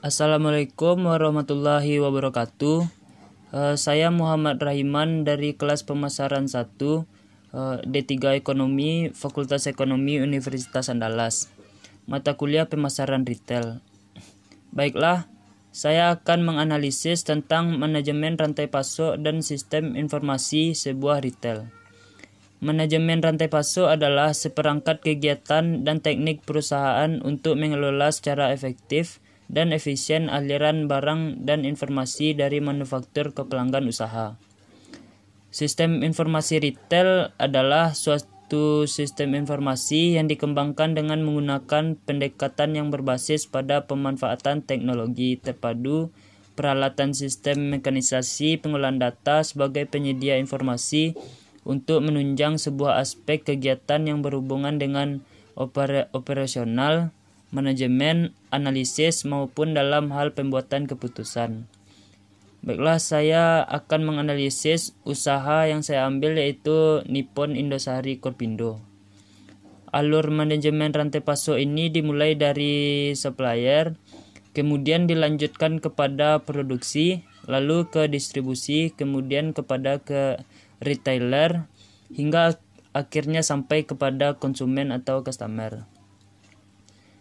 Assalamualaikum warahmatullahi wabarakatuh. Uh, saya Muhammad Rahiman dari kelas pemasaran 1 uh, D3 Ekonomi Fakultas Ekonomi Universitas Andalas. Mata kuliah pemasaran retail. Baiklah, saya akan menganalisis tentang manajemen rantai pasok dan sistem informasi sebuah retail. Manajemen rantai pasok adalah seperangkat kegiatan dan teknik perusahaan untuk mengelola secara efektif dan efisien aliran barang dan informasi dari manufaktur ke pelanggan usaha. Sistem informasi retail adalah suatu sistem informasi yang dikembangkan dengan menggunakan pendekatan yang berbasis pada pemanfaatan teknologi terpadu, peralatan sistem mekanisasi pengolahan data sebagai penyedia informasi untuk menunjang sebuah aspek kegiatan yang berhubungan dengan oper operasional, manajemen, analisis, maupun dalam hal pembuatan keputusan. Baiklah, saya akan menganalisis usaha yang saya ambil yaitu Nippon Indosari Korpindo. Alur manajemen rantai pasok ini dimulai dari supplier, kemudian dilanjutkan kepada produksi, lalu ke distribusi, kemudian kepada ke retailer, hingga akhirnya sampai kepada konsumen atau customer.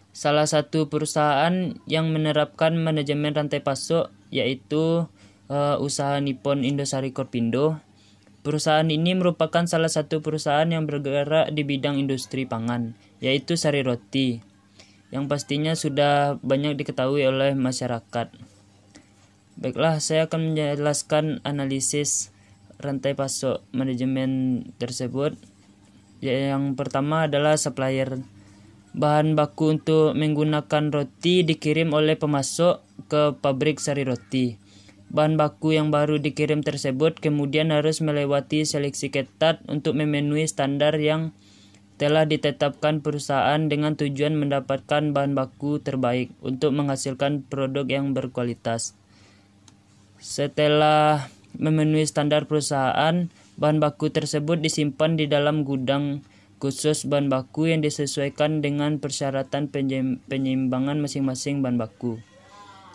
Salah satu perusahaan yang menerapkan manajemen rantai pasok yaitu uh, usaha Nippon Indosari Korpindo. Perusahaan ini merupakan salah satu perusahaan yang bergerak di bidang industri pangan, yaitu sari roti, yang pastinya sudah banyak diketahui oleh masyarakat. Baiklah, saya akan menjelaskan analisis rantai pasok manajemen tersebut. Yang pertama adalah supplier Bahan baku untuk menggunakan roti dikirim oleh pemasok ke pabrik sari roti. Bahan baku yang baru dikirim tersebut kemudian harus melewati seleksi ketat untuk memenuhi standar yang telah ditetapkan perusahaan dengan tujuan mendapatkan bahan baku terbaik untuk menghasilkan produk yang berkualitas. Setelah memenuhi standar perusahaan, bahan baku tersebut disimpan di dalam gudang khusus bahan baku yang disesuaikan dengan persyaratan penyeimbangan masing-masing bahan baku.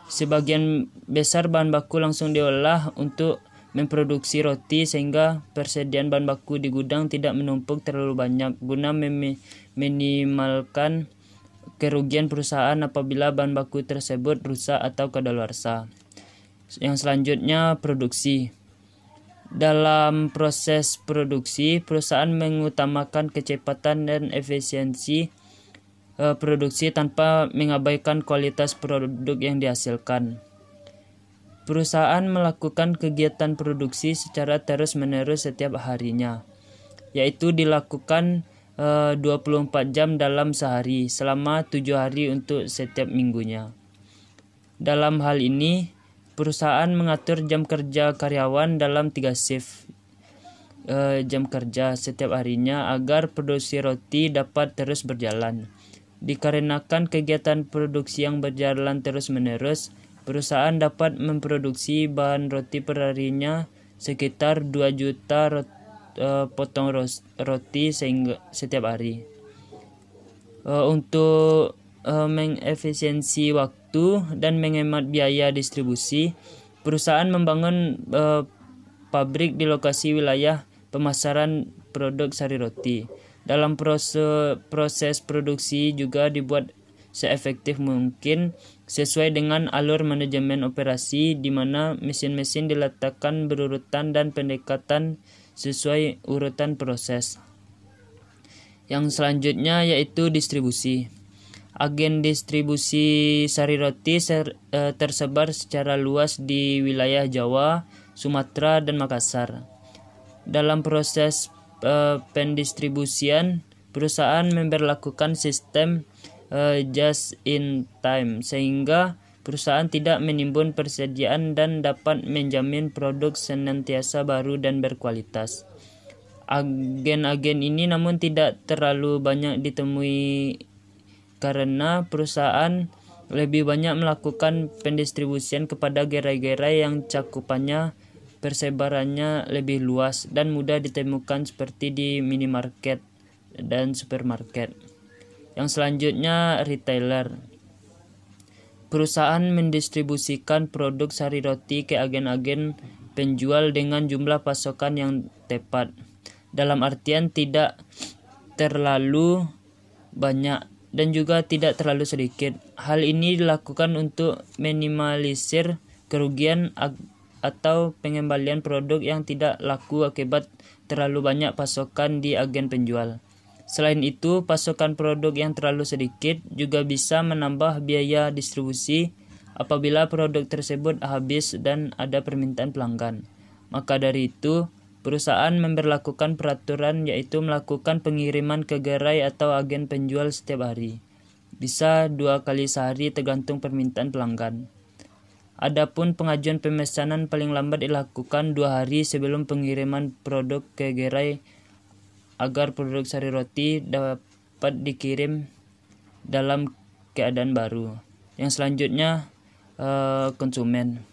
Sebagian besar bahan baku langsung diolah untuk memproduksi roti sehingga persediaan bahan baku di gudang tidak menumpuk terlalu banyak guna minimalkan kerugian perusahaan apabila bahan baku tersebut rusak atau kadaluarsa. Yang selanjutnya produksi. Dalam proses produksi, perusahaan mengutamakan kecepatan dan efisiensi uh, produksi tanpa mengabaikan kualitas produk yang dihasilkan. Perusahaan melakukan kegiatan produksi secara terus-menerus setiap harinya, yaitu dilakukan uh, 24 jam dalam sehari selama 7 hari untuk setiap minggunya. Dalam hal ini, perusahaan mengatur jam kerja karyawan dalam tiga shift uh, jam kerja setiap harinya agar produksi roti dapat terus berjalan. Dikarenakan kegiatan produksi yang berjalan terus-menerus, perusahaan dapat memproduksi bahan roti perharinya sekitar 2 juta rot, uh, potong roti sehingga setiap hari. Uh, untuk uh, mengefisiensi waktu dan menghemat biaya distribusi, perusahaan membangun uh, pabrik di lokasi wilayah pemasaran produk sari roti. Dalam proses, proses produksi juga dibuat seefektif mungkin sesuai dengan alur manajemen operasi di mana mesin-mesin diletakkan berurutan dan pendekatan sesuai urutan proses. Yang selanjutnya yaitu distribusi. Agen distribusi sari roti ser, e, tersebar secara luas di wilayah Jawa, Sumatera, dan Makassar. Dalam proses e, pendistribusian, perusahaan memperlakukan sistem e, just in time sehingga perusahaan tidak menimbun persediaan dan dapat menjamin produk senantiasa baru dan berkualitas. Agen-agen ini namun tidak terlalu banyak ditemui karena perusahaan lebih banyak melakukan pendistribusian kepada gerai-gerai yang cakupannya persebarannya lebih luas dan mudah ditemukan seperti di minimarket dan supermarket. Yang selanjutnya retailer. Perusahaan mendistribusikan produk sari roti ke agen-agen penjual dengan jumlah pasokan yang tepat. Dalam artian tidak terlalu banyak dan juga tidak terlalu sedikit. Hal ini dilakukan untuk minimalisir kerugian atau pengembalian produk yang tidak laku akibat terlalu banyak pasokan di agen penjual. Selain itu, pasokan produk yang terlalu sedikit juga bisa menambah biaya distribusi apabila produk tersebut habis dan ada permintaan pelanggan. Maka dari itu, perusahaan memperlakukan peraturan yaitu melakukan pengiriman ke gerai atau agen penjual setiap hari. Bisa dua kali sehari tergantung permintaan pelanggan. Adapun pengajuan pemesanan paling lambat dilakukan dua hari sebelum pengiriman produk ke gerai agar produk sari roti dapat dikirim dalam keadaan baru. Yang selanjutnya uh, konsumen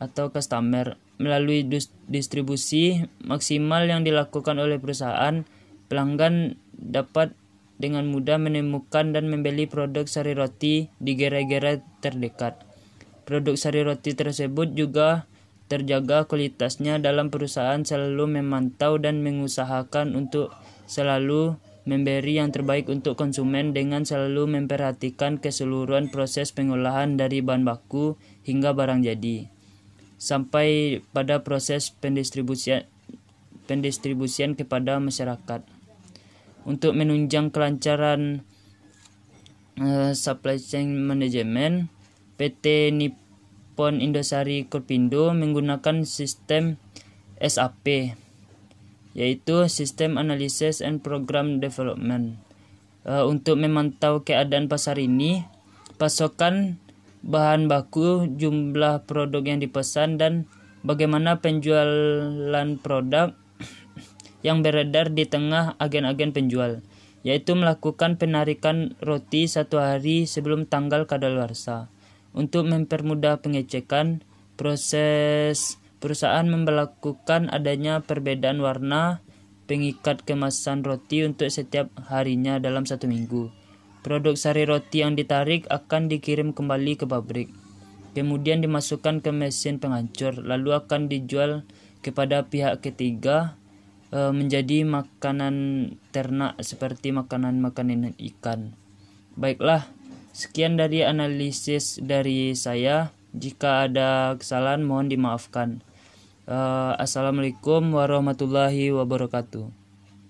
atau customer melalui distribusi maksimal yang dilakukan oleh perusahaan, pelanggan dapat dengan mudah menemukan dan membeli produk sari roti di gerai-gerai terdekat. Produk sari roti tersebut juga terjaga kualitasnya dalam perusahaan selalu memantau dan mengusahakan untuk selalu memberi yang terbaik untuk konsumen dengan selalu memperhatikan keseluruhan proses pengolahan dari bahan baku hingga barang jadi sampai pada proses pendistribusian pendistribusian kepada masyarakat. Untuk menunjang kelancaran uh, supply chain management, PT NIP Pon Indosari Korpindo menggunakan sistem SAP yaitu Sistem Analysis and Program Development. Uh, untuk memantau keadaan pasar ini, pasokan bahan baku, jumlah produk yang dipesan dan bagaimana penjualan produk yang beredar di tengah agen-agen penjual, yaitu melakukan penarikan roti satu hari sebelum tanggal kadaluarsa. Untuk mempermudah pengecekan, proses perusahaan memperlakukan adanya perbedaan warna pengikat kemasan roti untuk setiap harinya dalam satu minggu. Produk sari roti yang ditarik akan dikirim kembali ke pabrik, kemudian dimasukkan ke mesin penghancur, lalu akan dijual kepada pihak ketiga e, menjadi makanan ternak seperti makanan-makanan ikan. Baiklah, Sekian dari analisis dari saya. Jika ada kesalahan mohon dimaafkan. Uh, Assalamualaikum warahmatullahi wabarakatuh.